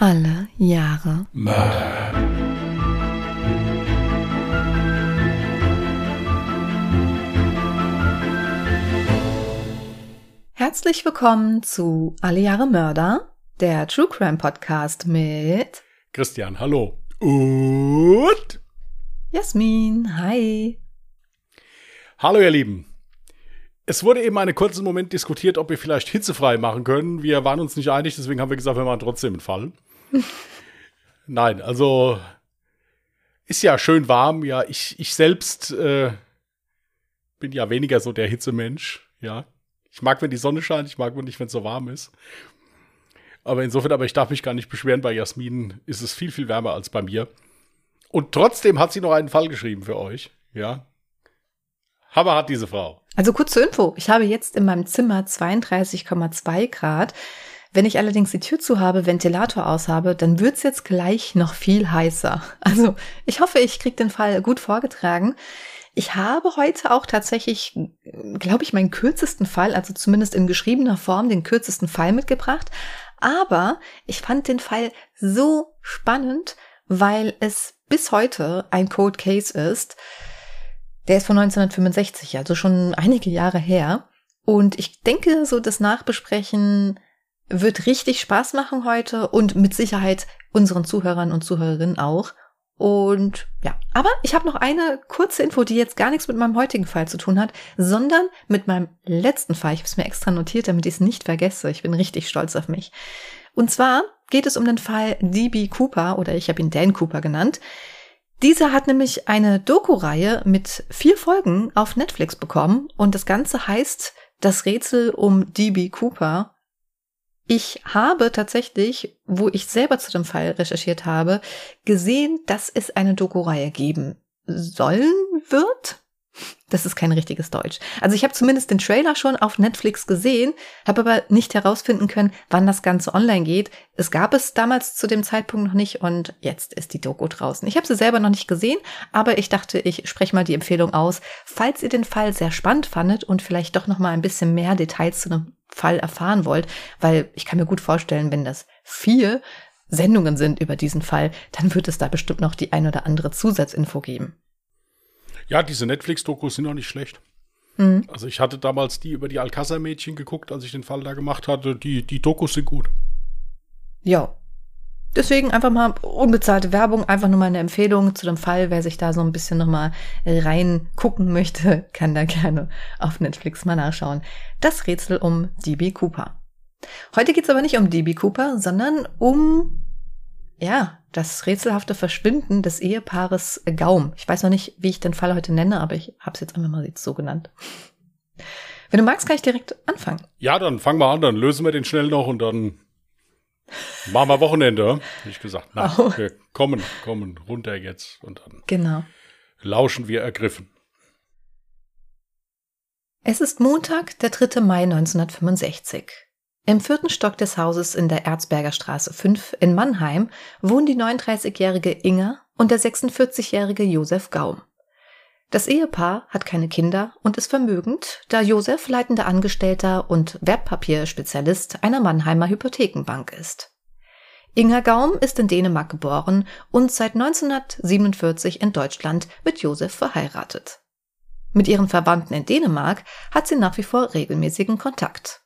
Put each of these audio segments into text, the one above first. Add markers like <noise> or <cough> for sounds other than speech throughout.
Alle Jahre Mörder. Herzlich willkommen zu Alle Jahre Mörder, der True Crime Podcast mit Christian, hallo. Und Jasmin. Hi. hallo ihr Lieben. Es wurde eben einen kurzen Moment diskutiert, ob wir vielleicht hitzefrei machen können. Wir waren uns nicht einig, deswegen haben wir gesagt, wir machen trotzdem einen Fall. <laughs> Nein, also ist ja schön warm. Ja, ich, ich selbst äh, bin ja weniger so der Hitzemensch. Ja, ich mag, wenn die Sonne scheint. Ich mag nicht, wenn es so warm ist. Aber insofern, aber ich darf mich gar nicht beschweren. Bei Jasmin ist es viel, viel wärmer als bei mir. Und trotzdem hat sie noch einen Fall geschrieben für euch. Ja. Hammer hat diese Frau. Also kurz zur Info. Ich habe jetzt in meinem Zimmer 32,2 Grad. Wenn ich allerdings die Tür zu habe, Ventilator aus habe, dann wird's jetzt gleich noch viel heißer. Also ich hoffe, ich krieg den Fall gut vorgetragen. Ich habe heute auch tatsächlich, glaube ich, meinen kürzesten Fall, also zumindest in geschriebener Form, den kürzesten Fall mitgebracht. Aber ich fand den Fall so spannend, weil es bis heute ein Cold Case ist. Der ist von 1965, also schon einige Jahre her. Und ich denke, so das Nachbesprechen wird richtig Spaß machen heute und mit Sicherheit unseren Zuhörern und Zuhörerinnen auch. Und ja, aber ich habe noch eine kurze Info, die jetzt gar nichts mit meinem heutigen Fall zu tun hat, sondern mit meinem letzten Fall. Ich habe es mir extra notiert, damit ich es nicht vergesse. Ich bin richtig stolz auf mich. Und zwar geht es um den Fall DB Cooper oder ich habe ihn Dan Cooper genannt. Dieser hat nämlich eine Doku-Reihe mit vier Folgen auf Netflix bekommen und das Ganze heißt Das Rätsel um DB Cooper. Ich habe tatsächlich, wo ich selber zu dem Fall recherchiert habe, gesehen, dass es eine Doku-Reihe geben sollen wird. Das ist kein richtiges Deutsch. Also ich habe zumindest den Trailer schon auf Netflix gesehen, habe aber nicht herausfinden können, wann das Ganze online geht. Es gab es damals zu dem Zeitpunkt noch nicht und jetzt ist die Doku draußen. Ich habe sie selber noch nicht gesehen, aber ich dachte, ich spreche mal die Empfehlung aus. Falls ihr den Fall sehr spannend fandet und vielleicht doch noch mal ein bisschen mehr Details zu einem Fall erfahren wollt, weil ich kann mir gut vorstellen, wenn das vier Sendungen sind über diesen Fall, dann wird es da bestimmt noch die ein oder andere Zusatzinfo geben. Ja, diese Netflix-Dokus sind auch nicht schlecht. Mhm. Also ich hatte damals die über die Alcázar-Mädchen geguckt, als ich den Fall da gemacht hatte. Die, die Dokus sind gut. Ja. Deswegen einfach mal unbezahlte Werbung, einfach nur mal eine Empfehlung zu dem Fall. Wer sich da so ein bisschen nochmal reingucken möchte, <laughs> kann da gerne auf Netflix mal nachschauen. Das Rätsel um DB Cooper. Heute geht's aber nicht um DB Cooper, sondern um, ja, das rätselhafte Verschwinden des Ehepaares Gaum. Ich weiß noch nicht, wie ich den Fall heute nenne, aber ich habe es jetzt einfach mal jetzt so genannt. Wenn du magst, kann ich direkt anfangen. Ja, dann fangen wir an, dann lösen wir den schnell noch und dann machen wir Wochenende. Ich gesagt, na, Oh. wir kommen, kommen runter jetzt und dann Genau. lauschen wir ergriffen. Es ist Montag, der 3. Mai 1965. Im vierten Stock des Hauses in der Erzberger Straße 5 in Mannheim wohnen die 39-jährige Inga und der 46-jährige Josef Gaum. Das Ehepaar hat keine Kinder und ist vermögend, da Josef leitender Angestellter und Wertpapierspezialist einer Mannheimer Hypothekenbank ist. Inga Gaum ist in Dänemark geboren und seit 1947 in Deutschland mit Josef verheiratet. Mit ihren Verwandten in Dänemark hat sie nach wie vor regelmäßigen Kontakt.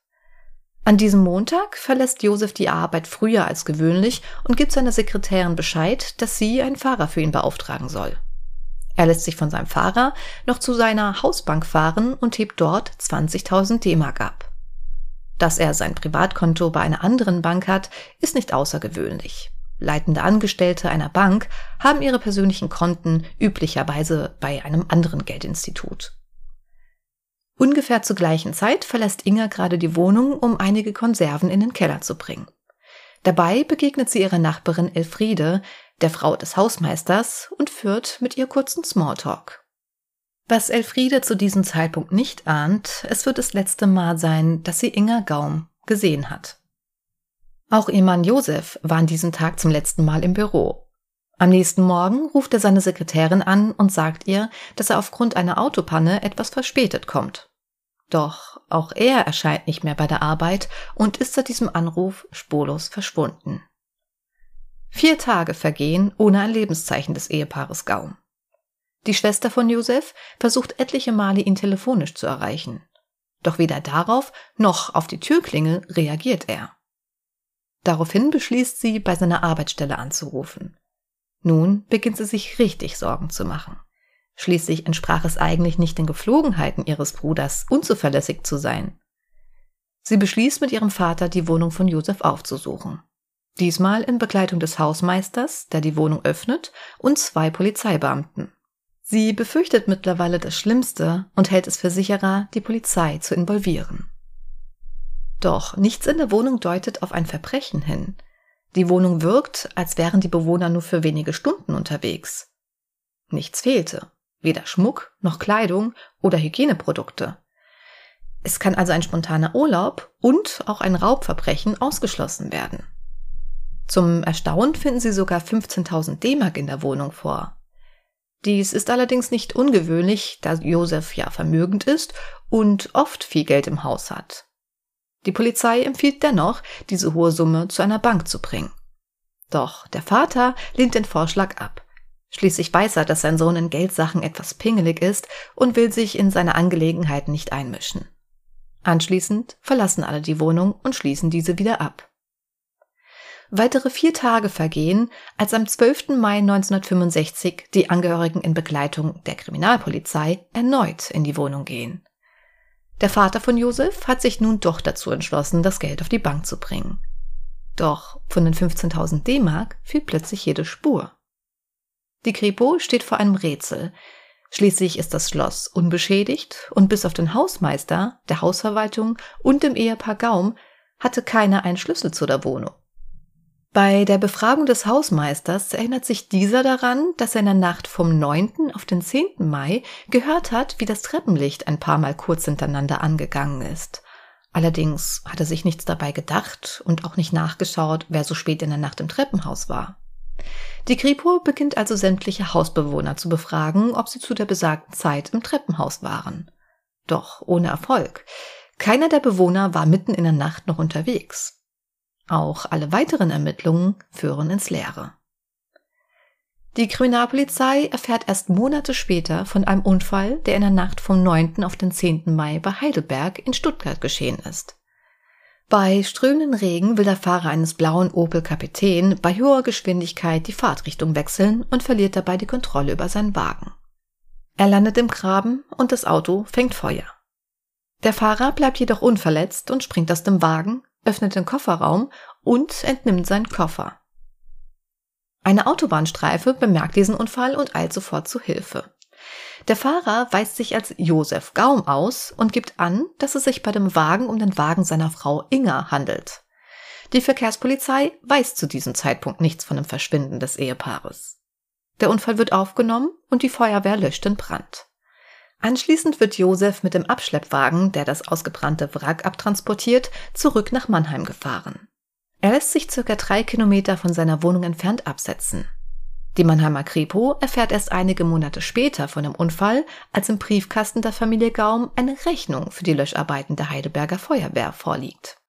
An diesem Montag verlässt Josef die Arbeit früher als gewöhnlich und gibt seiner Sekretärin Bescheid, dass sie einen Fahrer für ihn beauftragen soll. Er lässt sich von seinem Fahrer noch zu seiner Hausbank fahren und hebt dort 20.000 D-Mark ab. Dass er sein Privatkonto bei einer anderen Bank hat, ist nicht außergewöhnlich. Leitende Angestellte einer Bank haben ihre persönlichen Konten üblicherweise bei einem anderen Geldinstitut. Ungefähr zur gleichen Zeit verlässt Inga gerade die Wohnung, um einige Konserven in den Keller zu bringen. Dabei begegnet sie ihrer Nachbarin Elfriede, der Frau des Hausmeisters, und führt mit ihr kurzen Smalltalk. Was Elfriede zu diesem Zeitpunkt nicht ahnt, es wird das letzte Mal sein, dass sie Inga Gaum gesehen hat. Auch ihr Mann Josef war an diesem Tag zum letzten Mal im Büro. Am nächsten Morgen ruft er seine Sekretärin an und sagt ihr, dass er aufgrund einer Autopanne etwas verspätet kommt. Doch auch er erscheint nicht mehr bei der Arbeit und ist seit diesem Anruf spurlos verschwunden. Vier Tage vergehen ohne ein Lebenszeichen des Ehepaares Gaum. Die Schwester von Josef versucht etliche Male, ihn telefonisch zu erreichen. Doch weder darauf noch auf die Türklingel reagiert er. Daraufhin beschließt sie, bei seiner Arbeitsstelle anzurufen. Nun beginnt sie sich richtig Sorgen zu machen. Schließlich entsprach es eigentlich nicht den Geflogenheiten ihres Bruders, unzuverlässig zu sein. Sie beschließt mit ihrem Vater, die Wohnung von Josef aufzusuchen. Diesmal in Begleitung des Hausmeisters, der die Wohnung öffnet, und zwei Polizeibeamten. Sie befürchtet mittlerweile das Schlimmste und hält es für sicherer, die Polizei zu involvieren. Doch nichts in der Wohnung deutet auf ein Verbrechen hin. Die Wohnung wirkt, als wären die Bewohner nur für wenige Stunden unterwegs. Nichts fehlte, weder Schmuck noch Kleidung oder Hygieneprodukte. Es kann also ein spontaner Urlaub und auch ein Raubverbrechen ausgeschlossen werden. Zum Erstaunen finden sie sogar 15.000 D-Mark in der Wohnung vor. Dies ist allerdings nicht ungewöhnlich, da Josef ja vermögend ist und oft viel Geld im Haus hat. Die Polizei empfiehlt dennoch, diese hohe Summe zu einer Bank zu bringen. Doch der Vater lehnt den Vorschlag ab. Schließlich weiß er, dass sein Sohn in Geldsachen etwas pingelig ist und will sich in seine Angelegenheiten nicht einmischen. Anschließend verlassen alle die Wohnung und schließen diese wieder ab. Weitere vier Tage vergehen, als am 12. Mai 1965 die Angehörigen in Begleitung der Kriminalpolizei erneut in die Wohnung gehen. Der Vater von Josef hat sich nun doch dazu entschlossen, das Geld auf die Bank zu bringen. Doch von den 15.000 D-Mark fehlt plötzlich jede Spur. Die Kripo steht vor einem Rätsel. Schließlich ist das Schloss unbeschädigt und bis auf den Hausmeister, der Hausverwaltung und dem Ehepaar Gaum hatte keiner einen Schlüssel zu der Wohnung. Bei der Befragung des Hausmeisters erinnert sich dieser daran, dass er in der Nacht vom 9. auf den 10. Mai gehört hat, wie das Treppenlicht ein paar Mal kurz hintereinander angegangen ist. Allerdings hat er sich nichts dabei gedacht und auch nicht nachgeschaut, wer so spät in der Nacht im Treppenhaus war. Die Kripo beginnt also sämtliche Hausbewohner zu befragen, ob sie zu der besagten Zeit im Treppenhaus waren. Doch ohne Erfolg. Keiner der Bewohner war mitten in der Nacht noch unterwegs. Auch alle weiteren Ermittlungen führen ins Leere. Die Kriminalpolizei erfährt erst Monate später von einem Unfall, der in der Nacht vom 9. auf den 10. Mai bei Heidelberg in Stuttgart geschehen ist. Bei strömenden Regen will der Fahrer eines blauen Opel Kapitän bei hoher Geschwindigkeit die Fahrtrichtung wechseln und verliert dabei die Kontrolle über seinen Wagen. Er landet im Graben und das Auto fängt Feuer. Der Fahrer bleibt jedoch unverletzt und springt aus dem Wagen, öffnet den Kofferraum und entnimmt seinen Koffer. Eine Autobahnstreife bemerkt diesen Unfall und eilt sofort zu Hilfe. Der Fahrer weist sich als Josef Gaum aus und gibt an, dass es sich bei dem Wagen um den Wagen seiner Frau Inga handelt. Die Verkehrspolizei weiß zu diesem Zeitpunkt nichts von dem Verschwinden des Ehepaares. Der Unfall wird aufgenommen und die Feuerwehr löscht den Brand. Anschließend wird Josef mit dem Abschleppwagen, der das ausgebrannte Wrack abtransportiert, zurück nach Mannheim gefahren. Er lässt sich circa drei Kilometer von seiner Wohnung entfernt absetzen. Die Mannheimer Kripo erfährt erst einige Monate später von dem Unfall, als im Briefkasten der Familie Gaum eine Rechnung für die Löscharbeiten der Heidelberger Feuerwehr vorliegt.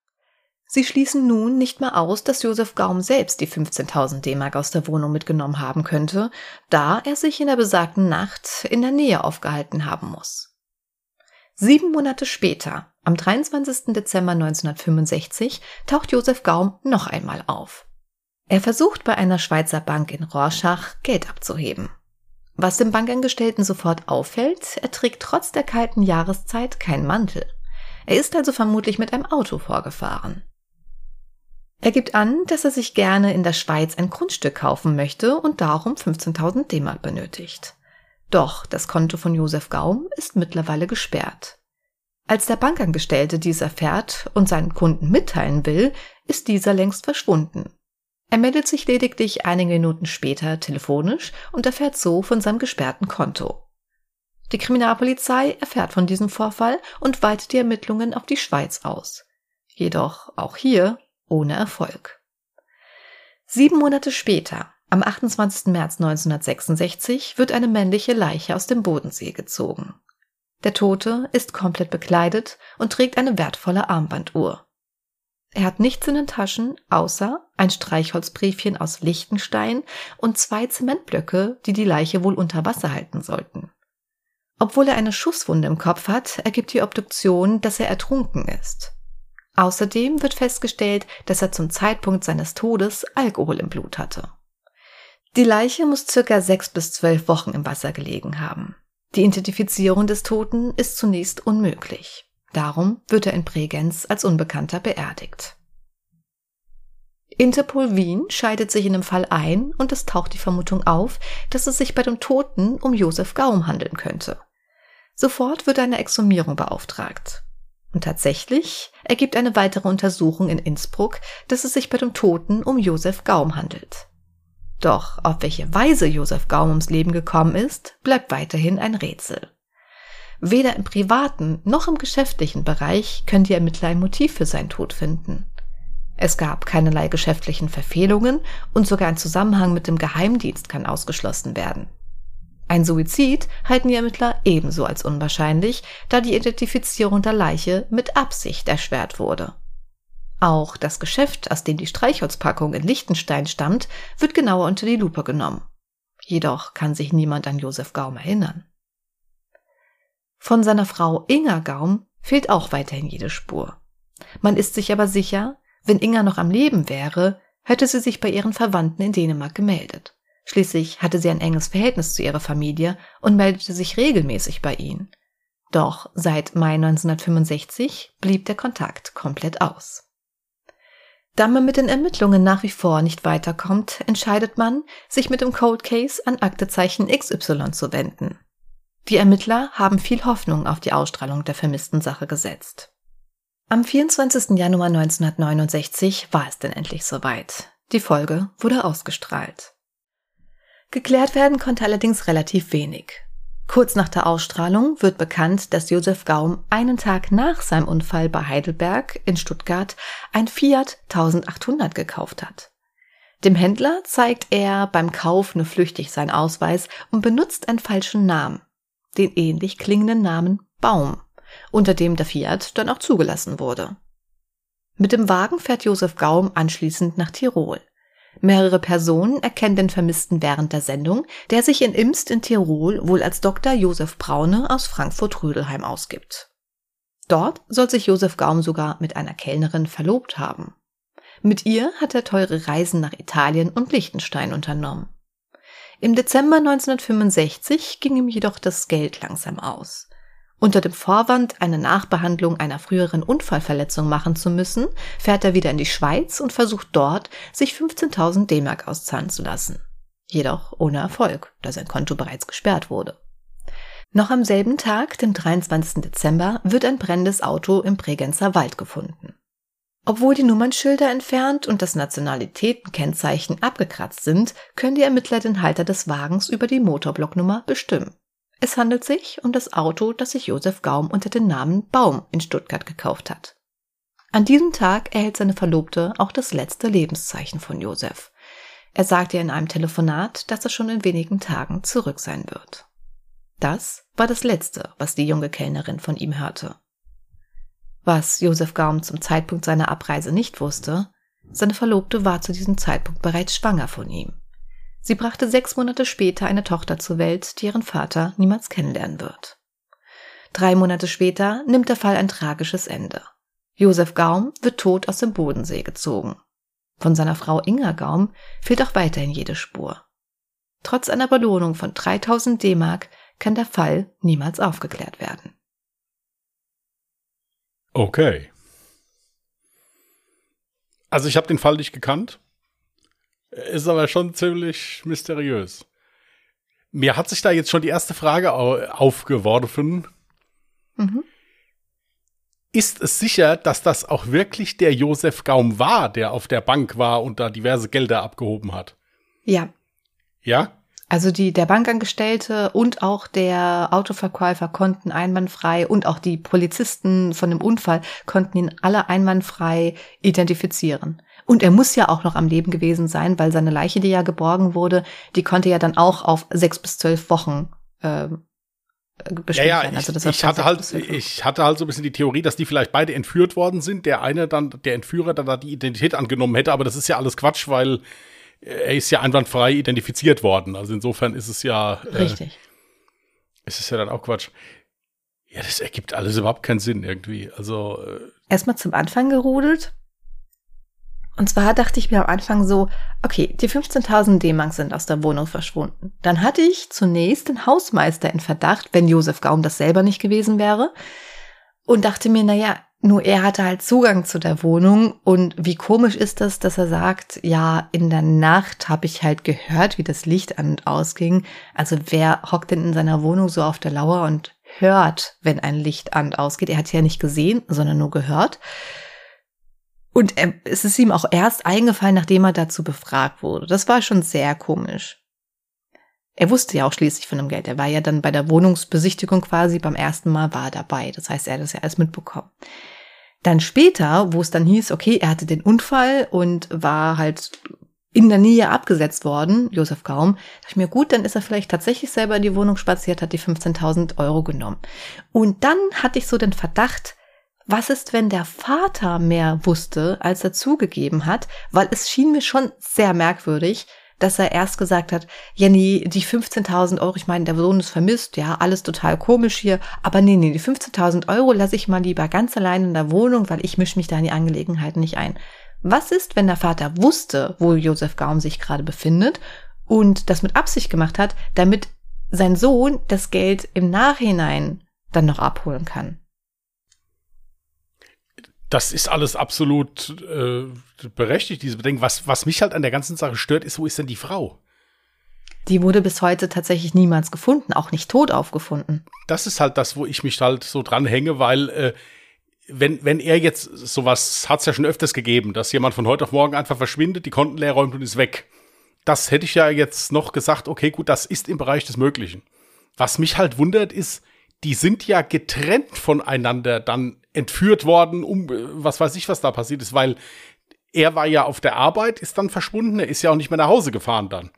Sie schließen nun nicht mehr aus, dass Josef Gaum selbst die 15.000 D-Mark aus der Wohnung mitgenommen haben könnte, da er sich in der besagten Nacht in der Nähe aufgehalten haben muss. Sieben Monate später, am 23. Dezember 1965, taucht Josef Gaum noch einmal auf. Er versucht bei einer Schweizer Bank in Rorschach Geld abzuheben. Was dem Bankangestellten sofort auffällt, er trägt trotz der kalten Jahreszeit keinen Mantel. Er ist also vermutlich mit einem Auto vorgefahren. Er gibt an, dass er sich gerne in der Schweiz ein Grundstück kaufen möchte und darum 15.000 D-Mark benötigt. Doch das Konto von Josef Gaum ist mittlerweile gesperrt. Als der Bankangestellte dies erfährt und seinen Kunden mitteilen will, ist dieser längst verschwunden. Er meldet sich lediglich einige Minuten später telefonisch und erfährt so von seinem gesperrten Konto. Die Kriminalpolizei erfährt von diesem Vorfall und weitet die Ermittlungen auf die Schweiz aus. Jedoch auch hier ohne Erfolg. Sieben Monate später, am 28. März 1966, wird eine männliche Leiche aus dem Bodensee gezogen. Der Tote ist komplett bekleidet und trägt eine wertvolle Armbanduhr. Er hat nichts in den Taschen, außer ein Streichholzbriefchen aus Liechtenstein und zwei Zementblöcke, die die Leiche wohl unter Wasser halten sollten. Obwohl er eine Schusswunde im Kopf hat, ergibt die Obduktion, dass er ertrunken ist. Außerdem wird festgestellt, dass er zum Zeitpunkt seines Todes Alkohol im Blut hatte. Die Leiche muss circa sechs bis zwölf Wochen im Wasser gelegen haben. Die Identifizierung des Toten ist zunächst unmöglich. Darum wird er in Bregenz als Unbekannter beerdigt. Interpol Wien scheidet sich in dem Fall ein und es taucht die Vermutung auf, dass es sich bei dem Toten um Josef Gaum handeln könnte. Sofort wird eine Exhumierung beauftragt. Und tatsächlich ergibt eine weitere Untersuchung in Innsbruck, dass es sich bei dem Toten um Josef Gaum handelt. Doch auf welche Weise Josef Gaum ums Leben gekommen ist, bleibt weiterhin ein Rätsel. Weder im privaten noch im geschäftlichen Bereich können die Ermittler ein Motiv für seinen Tod finden. Es gab keinerlei geschäftlichen Verfehlungen und sogar ein Zusammenhang mit dem Geheimdienst kann ausgeschlossen werden. Ein Suizid halten die Ermittler ebenso als unwahrscheinlich, da die Identifizierung der Leiche mit Absicht erschwert wurde. Auch das Geschäft, aus dem die Streichholzpackung in Liechtenstein stammt, wird genauer unter die Lupe genommen. Jedoch kann sich niemand an Josef Gaum erinnern. Von seiner Frau Inga Gaum fehlt auch weiterhin jede Spur. Man ist sich aber sicher, wenn Inga noch am Leben wäre, hätte sie sich bei ihren Verwandten in Dänemark gemeldet. Schließlich hatte sie ein enges Verhältnis zu ihrer Familie und meldete sich regelmäßig bei ihnen. Doch seit Mai 1965 blieb der Kontakt komplett aus. Da man mit den Ermittlungen nach wie vor nicht weiterkommt, entscheidet man, sich mit dem Cold Case an Aktezeichen XY zu wenden. Die Ermittler haben viel Hoffnung auf die Ausstrahlung der vermissten Sache gesetzt. Am 24. Januar 1969 war es denn endlich soweit. Die Folge wurde ausgestrahlt. Geklärt werden konnte allerdings relativ wenig. Kurz nach der Ausstrahlung wird bekannt, dass Josef Gaum einen Tag nach seinem Unfall bei Heidelberg in Stuttgart ein Fiat 1800 gekauft hat. Dem Händler zeigt er beim Kauf nur flüchtig seinen Ausweis und benutzt einen falschen Namen den ähnlich klingenden Namen Baum, unter dem der Fiat dann auch zugelassen wurde. Mit dem Wagen fährt Josef Gaum anschließend nach Tirol. Mehrere Personen erkennen den Vermissten während der Sendung, der sich in Imst in Tirol wohl als Dr. Josef Braune aus Frankfurt-Rödelheim ausgibt. Dort soll sich Josef Gaum sogar mit einer Kellnerin verlobt haben. Mit ihr hat er teure Reisen nach Italien und Liechtenstein unternommen. Im Dezember 1965 ging ihm jedoch das Geld langsam aus. Unter dem Vorwand, eine Nachbehandlung einer früheren Unfallverletzung machen zu müssen, fährt er wieder in die Schweiz und versucht dort, sich 15.000 D-Mark auszahlen zu lassen. Jedoch ohne Erfolg, da sein Konto bereits gesperrt wurde. Noch am selben Tag, dem 23. Dezember, wird ein brennendes Auto im Bregenzer Wald gefunden. Obwohl die Nummernschilder entfernt und das Nationalitätenkennzeichen abgekratzt sind, können die Ermittler den Halter des Wagens über die Motorblocknummer bestimmen. Es handelt sich um das Auto, das sich Josef Gaum unter dem Namen Baum in Stuttgart gekauft hat. An diesem Tag erhält seine Verlobte auch das letzte Lebenszeichen von Josef. Er sagt ihr in einem Telefonat, dass er schon in wenigen Tagen zurück sein wird. Das war das Letzte, was die junge Kellnerin von ihm hörte. Was Josef Gaum zum Zeitpunkt seiner Abreise nicht wusste, seine Verlobte war zu diesem Zeitpunkt bereits schwanger von ihm. Sie brachte sechs Monate später eine Tochter zur Welt, die ihren Vater niemals kennenlernen wird. Drei Monate später nimmt der Fall ein tragisches Ende. Josef Gaum wird tot aus dem Bodensee gezogen. Von seiner Frau Inga Gaum fehlt auch weiterhin jede Spur. Trotz einer Belohnung von 3000 D-Mark kann der Fall niemals aufgeklärt werden. Okay. Also ich habe den Fall nicht gekannt. Ist aber schon ziemlich mysteriös. Mir hat sich da jetzt schon die erste Frage aufgeworfen. Mhm. Ist es sicher, dass das auch wirklich der Josef Gaum war, der auf der Bank war und da diverse Gelder abgehoben hat? Ja. Ja? Also die, der Bankangestellte und auch der Autoverkäufer konnten einwandfrei und auch die Polizisten von dem Unfall konnten ihn alle einwandfrei identifizieren. Und er muss ja auch noch am Leben gewesen sein, weil seine Leiche, die ja geborgen wurde, die konnte ja dann auch auf sechs bis zwölf Wochen äh, äh, bestimmt ja, ja, sein. Also ich, das ich hatte halt, ich hatte halt so ein bisschen die Theorie, dass die vielleicht beide entführt worden sind. Der eine dann, der Entführer dann da die Identität angenommen hätte, aber das ist ja alles Quatsch, weil er ist ja einwandfrei identifiziert worden. Also insofern ist es ja. Äh, Richtig. Es ist ja dann auch Quatsch. Ja, das ergibt alles überhaupt keinen Sinn irgendwie. Also. Äh, Erstmal zum Anfang gerudelt. Und zwar dachte ich mir am Anfang so, okay, die 15.000 D-Mark sind aus der Wohnung verschwunden. Dann hatte ich zunächst den Hausmeister in Verdacht, wenn Josef Gaum das selber nicht gewesen wäre. Und dachte mir, naja, nur er hatte halt Zugang zu der Wohnung. Und wie komisch ist das, dass er sagt, ja, in der Nacht habe ich halt gehört, wie das Licht an und ausging. Also wer hockt denn in seiner Wohnung so auf der Lauer und hört, wenn ein Licht an und ausgeht? Er hat ja nicht gesehen, sondern nur gehört. Und er, es ist ihm auch erst eingefallen, nachdem er dazu befragt wurde. Das war schon sehr komisch. Er wusste ja auch schließlich von dem Geld. Er war ja dann bei der Wohnungsbesichtigung quasi beim ersten Mal war er dabei. Das heißt, er hat das ja alles mitbekommen. Dann später, wo es dann hieß, okay, er hatte den Unfall und war halt in der Nähe abgesetzt worden, Josef Gaum, dachte ich mir, gut, dann ist er vielleicht tatsächlich selber in die Wohnung spaziert, hat die 15.000 Euro genommen. Und dann hatte ich so den Verdacht, was ist, wenn der Vater mehr wusste, als er zugegeben hat? Weil es schien mir schon sehr merkwürdig, dass er erst gesagt hat, Jenny, die 15.000 Euro, ich meine, der Sohn ist vermisst, ja, alles total komisch hier, aber nee, nee, die 15.000 Euro lasse ich mal lieber ganz allein in der Wohnung, weil ich mische mich da in die Angelegenheiten nicht ein. Was ist, wenn der Vater wusste, wo Josef Gaum sich gerade befindet und das mit Absicht gemacht hat, damit sein Sohn das Geld im Nachhinein dann noch abholen kann? Das ist alles absolut äh, berechtigt, diese Bedenken. Was, was mich halt an der ganzen Sache stört, ist, wo ist denn die Frau? Die wurde bis heute tatsächlich niemals gefunden, auch nicht tot aufgefunden. Das ist halt das, wo ich mich halt so dran hänge, weil äh, wenn, wenn er jetzt sowas hat es ja schon öfters gegeben, dass jemand von heute auf morgen einfach verschwindet, die Konten leer räumt und ist weg. Das hätte ich ja jetzt noch gesagt, okay, gut, das ist im Bereich des Möglichen. Was mich halt wundert, ist, die sind ja getrennt voneinander dann entführt worden, um was weiß ich, was da passiert ist, weil er war ja auf der Arbeit, ist dann verschwunden, er ist ja auch nicht mehr nach Hause gefahren dann.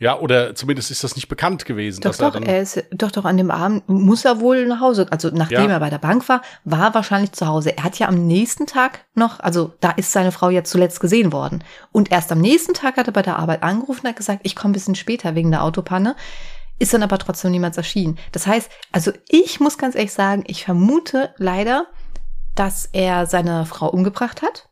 Ja, oder zumindest ist das nicht bekannt gewesen. Doch, doch, er, er, ist, doch, doch, an dem Abend muss er wohl nach Hause. Also, nachdem ja. er bei der Bank war, war wahrscheinlich zu Hause. Er hat ja am nächsten Tag noch, also, da ist seine Frau ja zuletzt gesehen worden. Und erst am nächsten Tag hat er bei der Arbeit angerufen und hat gesagt, ich komme ein bisschen später wegen der Autopanne ist dann aber trotzdem niemals erschienen. Das heißt, also ich muss ganz ehrlich sagen, ich vermute leider, dass er seine Frau umgebracht hat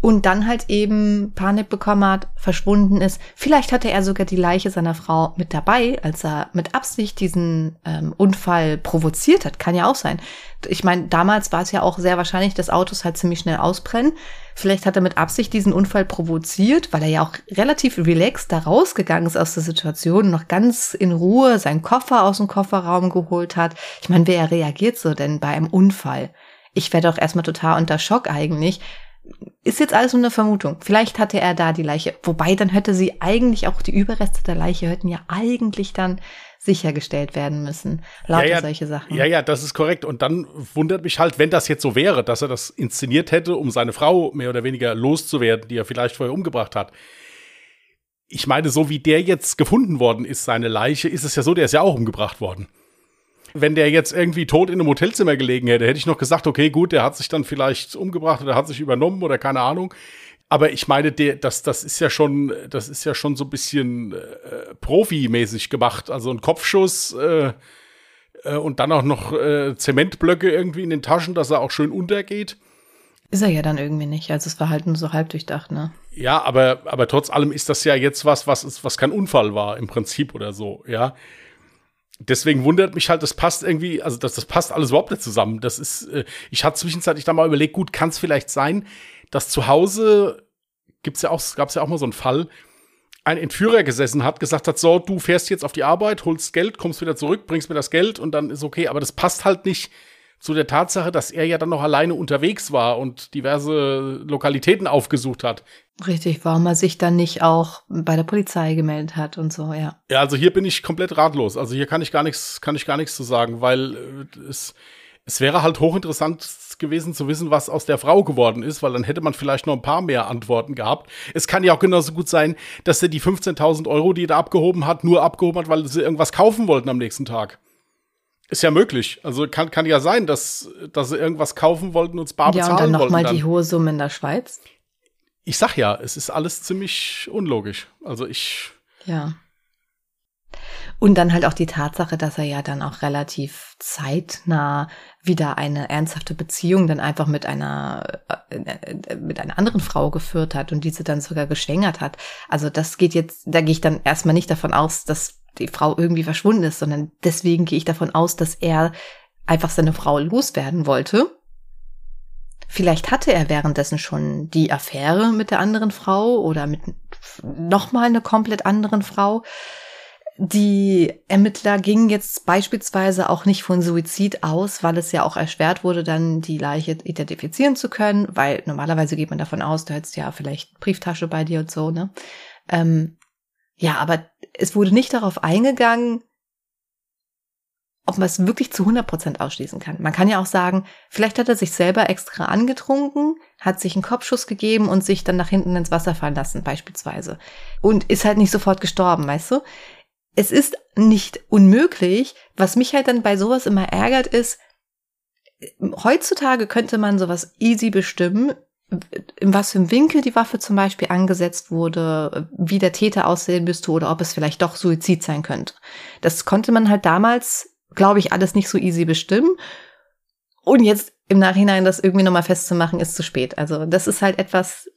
und dann halt eben Panik bekommen hat, verschwunden ist. Vielleicht hatte er sogar die Leiche seiner Frau mit dabei, als er mit Absicht diesen ähm, Unfall provoziert hat. Kann ja auch sein. Ich meine, damals war es ja auch sehr wahrscheinlich, dass Autos halt ziemlich schnell ausbrennen. Vielleicht hat er mit Absicht diesen Unfall provoziert, weil er ja auch relativ relaxed da rausgegangen ist aus der Situation, noch ganz in Ruhe seinen Koffer aus dem Kofferraum geholt hat. Ich meine, wer reagiert so denn bei einem Unfall? Ich werde auch erstmal total unter Schock eigentlich ist jetzt alles nur eine Vermutung. Vielleicht hatte er da die Leiche. Wobei dann hätte sie eigentlich auch die Überreste der Leiche hätten ja eigentlich dann sichergestellt werden müssen. Lauter ja, ja, solche Sachen. Ja, ja, das ist korrekt. Und dann wundert mich halt, wenn das jetzt so wäre, dass er das inszeniert hätte, um seine Frau mehr oder weniger loszuwerden, die er vielleicht vorher umgebracht hat. Ich meine, so wie der jetzt gefunden worden ist, seine Leiche, ist es ja so, der ist ja auch umgebracht worden. Wenn der jetzt irgendwie tot in einem Hotelzimmer gelegen hätte, hätte ich noch gesagt, okay, gut, der hat sich dann vielleicht umgebracht oder hat sich übernommen oder keine Ahnung. Aber ich meine, der, das, das ist ja schon, das ist ja schon so ein bisschen äh, profimäßig gemacht. Also ein Kopfschuss äh, äh, und dann auch noch äh, Zementblöcke irgendwie in den Taschen, dass er auch schön untergeht. Ist er ja dann irgendwie nicht. Also es war halt nur so halb durchdacht, ne? Ja, aber, aber trotz allem ist das ja jetzt was, was, ist, was kein Unfall war im Prinzip oder so, ja deswegen wundert mich halt, das passt irgendwie, also das, das passt alles überhaupt nicht zusammen. Das ist, äh, ich hatte zwischenzeitlich da mal überlegt, gut, kann es vielleicht sein, dass zu Hause gibt's ja auch, gab's ja auch mal so einen Fall, ein Entführer gesessen hat, gesagt hat, so, du fährst jetzt auf die Arbeit, holst Geld, kommst wieder zurück, bringst mir das Geld und dann ist okay. Aber das passt halt nicht zu der Tatsache, dass er ja dann noch alleine unterwegs war und diverse Lokalitäten aufgesucht hat. Richtig, warum er sich dann nicht auch bei der Polizei gemeldet hat und so, ja. Ja, also hier bin ich komplett ratlos. Also hier kann ich gar nichts, kann ich gar nichts zu sagen, weil äh, es, Es wäre halt hochinteressant gewesen zu wissen, was aus der Frau geworden ist, weil dann hätte man vielleicht noch ein paar mehr Antworten gehabt. Es kann ja auch genauso gut sein, dass er die 15.000 Euro, die er da abgehoben hat, nur abgehoben hat, weil sie irgendwas kaufen wollten am nächsten Tag. Ist ja möglich. Also kann, kann ja sein, dass, dass sie irgendwas kaufen wollten und es bar ja, bezahlen und dann wollten. nochmal die hohe Summe in der Schweiz. Ich sag ja, es ist alles ziemlich unlogisch. Also ich. Ja. Und dann halt auch die Tatsache, dass er ja dann auch relativ zeitnah wieder eine ernsthafte Beziehung dann einfach mit einer äh, mit einer anderen Frau geführt hat und diese dann sogar geschwängert hat. Also das geht jetzt, da gehe ich dann erstmal nicht davon aus, dass die Frau irgendwie verschwunden ist, sondern deswegen gehe ich davon aus, dass er einfach seine Frau loswerden wollte. Vielleicht hatte er währenddessen schon die Affäre mit der anderen Frau oder mit nochmal eine komplett anderen Frau. Die Ermittler gingen jetzt beispielsweise auch nicht von Suizid aus, weil es ja auch erschwert wurde, dann die Leiche identifizieren zu können, weil normalerweise geht man davon aus, du hättest ja vielleicht Brieftasche bei dir und so, ne? Ähm, ja, aber es wurde nicht darauf eingegangen, ob man es wirklich zu 100 Prozent ausschließen kann. Man kann ja auch sagen, vielleicht hat er sich selber extra angetrunken, hat sich einen Kopfschuss gegeben und sich dann nach hinten ins Wasser fallen lassen, beispielsweise. Und ist halt nicht sofort gestorben, weißt du? es ist nicht unmöglich. Was mich halt dann bei sowas immer ärgert, ist, heutzutage könnte man sowas easy bestimmen, in was für einem Winkel die Waffe zum Beispiel angesetzt wurde, wie der Täter aussehen müsste oder ob es vielleicht doch Suizid sein könnte. Das konnte man halt damals, glaube ich, alles nicht so easy bestimmen. Und jetzt im Nachhinein das irgendwie nochmal festzumachen, ist zu spät. Also das ist halt etwas,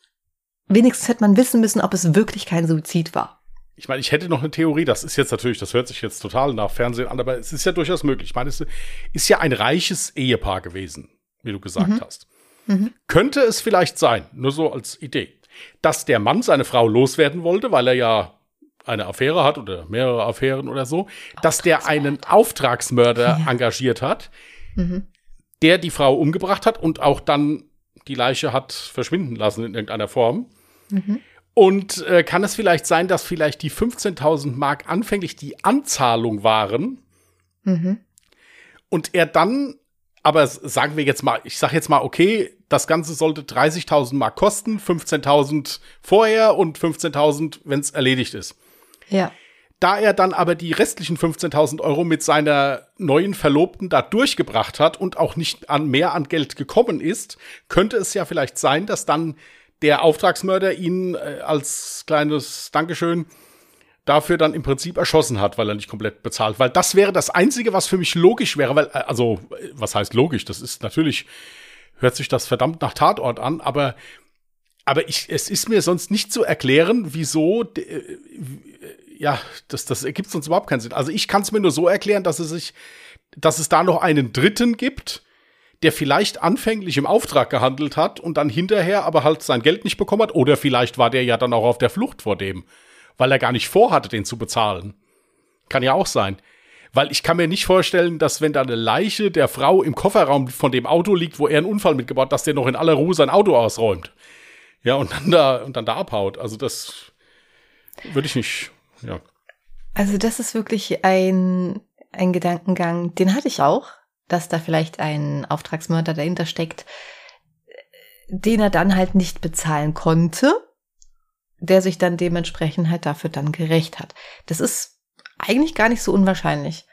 wenigstens hätte man wissen müssen, ob es wirklich kein Suizid war ich meine, ich hätte noch eine Theorie, das ist jetzt natürlich, das hört sich jetzt total nach Fernsehen an, aber es ist ja durchaus möglich. Ich meine, es ist ja ein reiches Ehepaar gewesen, wie du gesagt mhm. hast. Mhm. Könnte es vielleicht sein, nur so als Idee, dass der Mann seine Frau loswerden wollte, weil er ja eine Affäre hat oder mehrere Affären oder so, dass der einen Auftragsmörder ja. engagiert hat, mhm. der die Frau umgebracht hat und auch dann die Leiche hat verschwinden lassen in irgendeiner Form. Mhm. Und äh, kann es vielleicht sein, dass vielleicht die 15.000 Mark anfänglich die Anzahlung waren mhm. und er dann, aber sagen wir jetzt mal, ich sage jetzt mal, okay, das Ganze sollte 30.000 Mark kosten, 15.000 vorher und 15.000, wenn es erledigt ist. Ja. Da er dann aber die restlichen 15.000 Euro mit seiner neuen Verlobten da durchgebracht hat und auch nicht an mehr an Geld gekommen ist, könnte es ja vielleicht sein, dass dann der Auftragsmörder ihn äh, als kleines Dankeschön dafür dann im Prinzip erschossen hat, weil er nicht komplett bezahlt. Weil das wäre das Einzige, was für mich logisch wäre. Weil, äh, also, was heißt logisch? Das ist natürlich, hört sich das verdammt nach Tatort an, aber, aber ich, es ist mir sonst nicht zu erklären, wieso, äh, ja, das, das ergibt sonst überhaupt keinen Sinn. Also ich kann es mir nur so erklären, dass es sich, dass es da noch einen Dritten gibt, der vielleicht anfänglich im Auftrag gehandelt hat und dann hinterher aber halt sein Geld nicht bekommen hat. Oder vielleicht war der ja dann auch auf der Flucht vor dem, weil er gar nicht vorhatte, den zu bezahlen. Kann ja auch sein. Weil ich kann mir nicht vorstellen, dass wenn da eine Leiche der Frau im Kofferraum von dem Auto liegt, wo er einen Unfall mitgebaut, dass der noch in aller Ruhe sein Auto ausräumt. Ja, und dann da, und dann da abhaut. Also das würde ich nicht, ja. Also das ist wirklich ein, ein Gedankengang, den hatte ich auch dass da vielleicht ein Auftragsmörder dahinter steckt, den er dann halt nicht bezahlen konnte, der sich dann dementsprechend halt dafür dann gerecht hat. Das ist eigentlich gar nicht so unwahrscheinlich.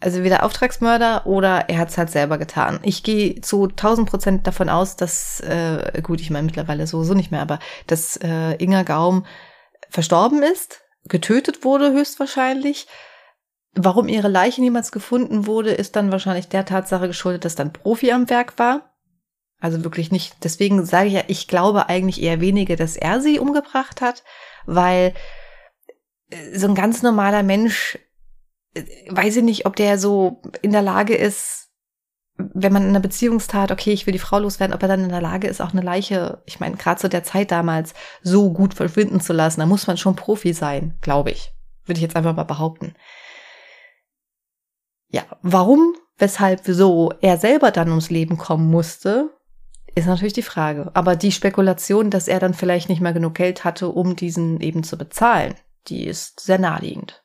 Also weder Auftragsmörder oder er hat es halt selber getan. Ich gehe zu 1000 Prozent davon aus, dass, äh, gut, ich meine mittlerweile sowieso nicht mehr, aber dass äh, Inga Gaum verstorben ist, getötet wurde höchstwahrscheinlich Warum ihre Leiche niemals gefunden wurde, ist dann wahrscheinlich der Tatsache geschuldet, dass dann Profi am Werk war. Also wirklich nicht. Deswegen sage ich ja, ich glaube eigentlich eher wenige, dass er sie umgebracht hat, weil äh, so ein ganz normaler Mensch, äh, weiß ich nicht, ob der so in der Lage ist, wenn man in einer Beziehungstat, okay, ich will die Frau loswerden, ob er dann in der Lage ist, auch eine Leiche, ich meine, gerade zu der Zeit damals, so gut verschwinden zu lassen. Da muss man schon Profi sein, glaube ich. Würde ich jetzt einfach mal behaupten. Ja, warum, weshalb, wieso er selber dann ums Leben kommen musste, ist natürlich die Frage. Aber die Spekulation, dass er dann vielleicht nicht mehr genug Geld hatte, um diesen eben zu bezahlen, die ist sehr naheliegend.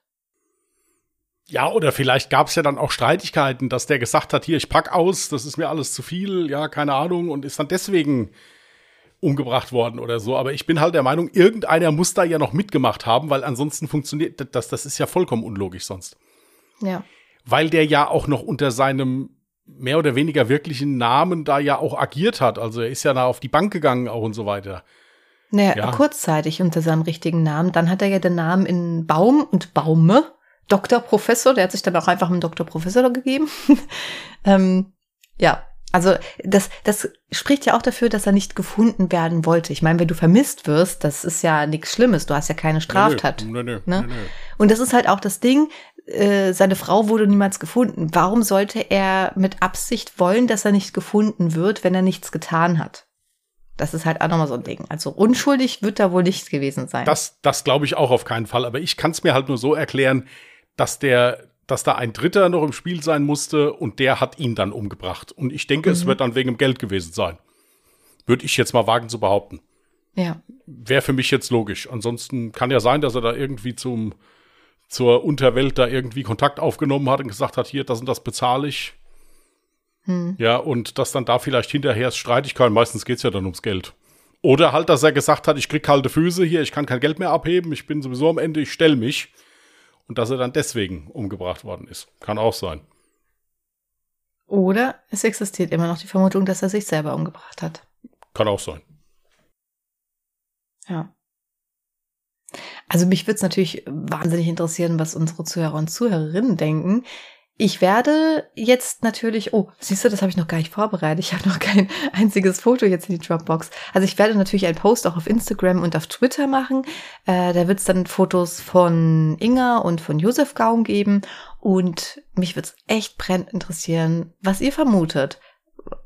Ja, oder vielleicht gab es ja dann auch Streitigkeiten, dass der gesagt hat, hier, ich pack aus, das ist mir alles zu viel, ja, keine Ahnung, und ist dann deswegen umgebracht worden oder so. Aber ich bin halt der Meinung, irgendeiner muss da ja noch mitgemacht haben, weil ansonsten funktioniert das, das ist ja vollkommen unlogisch sonst. Ja. Weil der ja auch noch unter seinem mehr oder weniger wirklichen Namen da ja auch agiert hat. Also er ist ja da auf die Bank gegangen auch und so weiter. Naja, ja. kurzzeitig unter seinem richtigen Namen. Dann hat er ja den Namen in Baum und Baume. Doktor Professor, der hat sich dann auch einfach einen Doktor Professor gegeben. <laughs> ähm, ja, also das, das spricht ja auch dafür, dass er nicht gefunden werden wollte. Ich meine, wenn du vermisst wirst, das ist ja nichts Schlimmes. Du hast ja keine Straftat. Nee, nee, nee, ne? Und das ist halt auch das Ding, äh, seine Frau wurde niemals gefunden. Warum sollte er mit Absicht wollen, dass er nicht gefunden wird, wenn er nichts getan hat? Das ist halt auch nochmal so ein Ding. Also unschuldig wird er wohl nicht gewesen sein. Das, das glaube ich auch auf keinen Fall. Aber ich kann es mir halt nur so erklären, dass der, dass da ein Dritter noch im Spiel sein musste und der hat ihn dann umgebracht. Und ich denke, mhm. es wird dann wegen dem Geld gewesen sein. Würde ich jetzt mal wagen zu behaupten. Ja. Wäre für mich jetzt logisch. Ansonsten kann ja sein, dass er da irgendwie zum, zur Unterwelt da irgendwie Kontakt aufgenommen hat und gesagt hat, hier, das und das bezahle ich. Hm. Ja, und dass dann da vielleicht hinterher Streitigkeiten, meistens geht es ja dann ums Geld. Oder halt, dass er gesagt hat, ich krieg kalte Füße hier, ich kann kein Geld mehr abheben, ich bin sowieso am Ende, ich stelle mich. Und dass er dann deswegen umgebracht worden ist. Kann auch sein. Oder es existiert immer noch die Vermutung, dass er sich selber umgebracht hat. Kann auch sein. Ja. Also mich würde es natürlich wahnsinnig interessieren, was unsere Zuhörer und Zuhörerinnen denken. Ich werde jetzt natürlich, oh, siehst du, das habe ich noch gar nicht vorbereitet. Ich habe noch kein <laughs> einziges Foto jetzt in die Dropbox. Also ich werde natürlich einen Post auch auf Instagram und auf Twitter machen. Äh, da wird es dann Fotos von Inga und von Josef Gaum geben. Und mich würde es echt brennend interessieren, was ihr vermutet,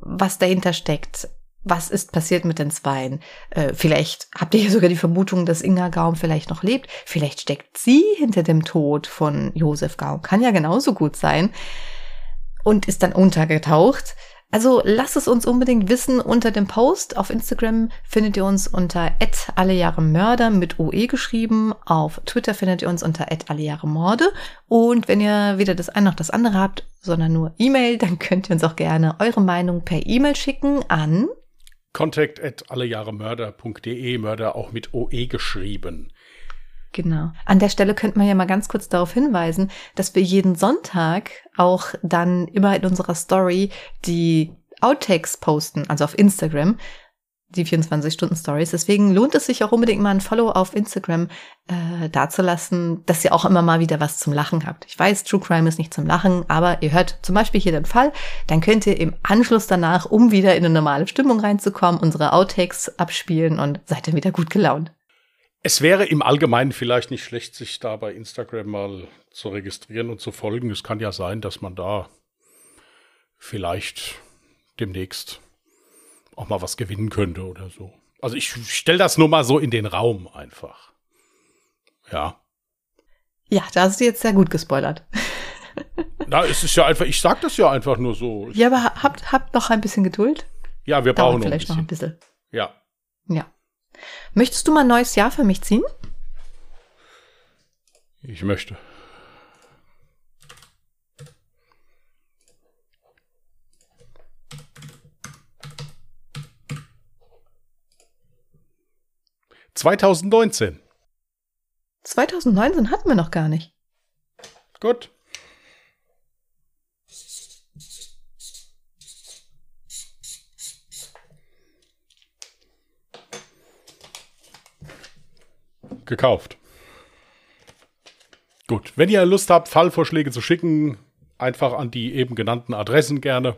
was dahinter steckt was ist passiert mit den Zweien? Äh, vielleicht habt ihr ja sogar die Vermutung, dass Inga Gaum vielleicht noch lebt. Vielleicht steckt sie hinter dem Tod von Josef Gaum. Kann ja genauso gut sein. Und ist dann untergetaucht. Also lasst es uns unbedingt wissen unter dem Post. Auf Instagram findet ihr uns unter alle Jahre Mörder mit OE geschrieben. Auf Twitter findet ihr uns unter alle Jahre Morde. Und wenn ihr weder das eine noch das andere habt, sondern nur E-Mail, dann könnt ihr uns auch gerne eure Meinung per E-Mail schicken an Contact at allejahremörder.de, Mörder auch mit OE geschrieben. Genau. An der Stelle könnte man ja mal ganz kurz darauf hinweisen, dass wir jeden Sonntag auch dann immer in unserer Story die Outtakes posten, also auf Instagram die 24-Stunden-Stories. Deswegen lohnt es sich auch unbedingt mal ein Follow auf Instagram äh, dazulassen, dass ihr auch immer mal wieder was zum Lachen habt. Ich weiß, True Crime ist nicht zum Lachen, aber ihr hört zum Beispiel hier den Fall, dann könnt ihr im Anschluss danach, um wieder in eine normale Stimmung reinzukommen, unsere Outtakes abspielen und seid dann wieder gut gelaunt. Es wäre im Allgemeinen vielleicht nicht schlecht, sich da bei Instagram mal zu registrieren und zu folgen. Es kann ja sein, dass man da vielleicht demnächst auch mal was gewinnen könnte oder so. Also ich stelle das nur mal so in den Raum einfach. Ja. Ja, da hast du jetzt sehr gut gespoilert. Na, es ist ja einfach, ich sag das ja einfach nur so. Ja, aber habt, habt noch ein bisschen Geduld. Ja, wir brauchen vielleicht noch ein bisschen. Ja. Ja. Möchtest du mal ein neues Jahr für mich ziehen? Ich möchte. 2019. 2019 hatten wir noch gar nicht. Gut. Gekauft. Gut, wenn ihr Lust habt, Fallvorschläge zu schicken, einfach an die eben genannten Adressen gerne.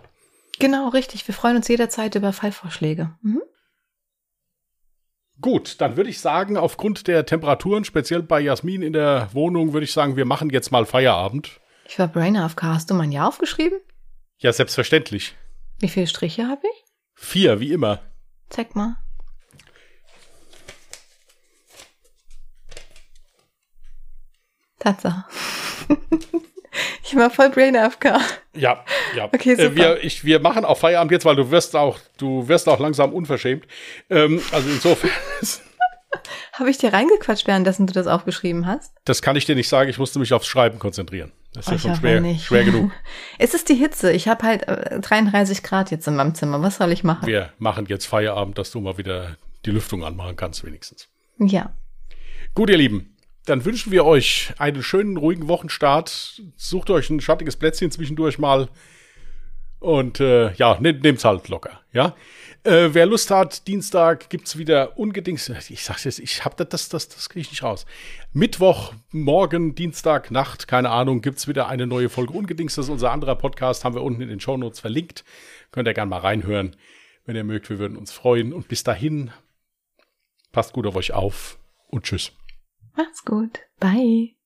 Genau, richtig. Wir freuen uns jederzeit über Fallvorschläge. Mhm. Gut, dann würde ich sagen, aufgrund der Temperaturen, speziell bei Jasmin in der Wohnung, würde ich sagen, wir machen jetzt mal Feierabend. Ich war Brain AFK. Hast du mein Jahr aufgeschrieben? Ja, selbstverständlich. Wie viele Striche habe ich? Vier, wie immer. Zeig mal. Tatsache. <laughs> Ich war voll Brain AFK. Ja, ja. Okay, super. Äh, wir, ich, wir machen auch Feierabend jetzt, weil du wirst auch, du wirst auch langsam unverschämt. Ähm, also insofern. <laughs> Habe ich dir reingequatscht, währenddessen du das aufgeschrieben hast? Das kann ich dir nicht sagen. Ich musste mich aufs Schreiben konzentrieren. Das ist oh, ja schon schwer, schwer genug. <laughs> es ist die Hitze. Ich habe halt 33 äh, Grad jetzt in meinem Zimmer. Was soll ich machen? Wir machen jetzt Feierabend, dass du mal wieder die Lüftung anmachen kannst, wenigstens. Ja. Gut, ihr Lieben. Dann wünschen wir euch einen schönen, ruhigen Wochenstart. Sucht euch ein schattiges Plätzchen zwischendurch mal. Und äh, ja, nehmt es halt locker. Ja. Äh, wer Lust hat, Dienstag gibt es wieder ungedings. Ich sag's jetzt, ich hab das, das, das, das kriege ich nicht raus. Mittwoch, morgen, Dienstag, Nacht, keine Ahnung, gibt es wieder eine neue Folge Ungedings. Das ist unser anderer Podcast, haben wir unten in den Shownotes verlinkt. Könnt ihr gerne mal reinhören, wenn ihr mögt. Wir würden uns freuen. Und bis dahin, passt gut auf euch auf und tschüss. Macht's gut. Bye.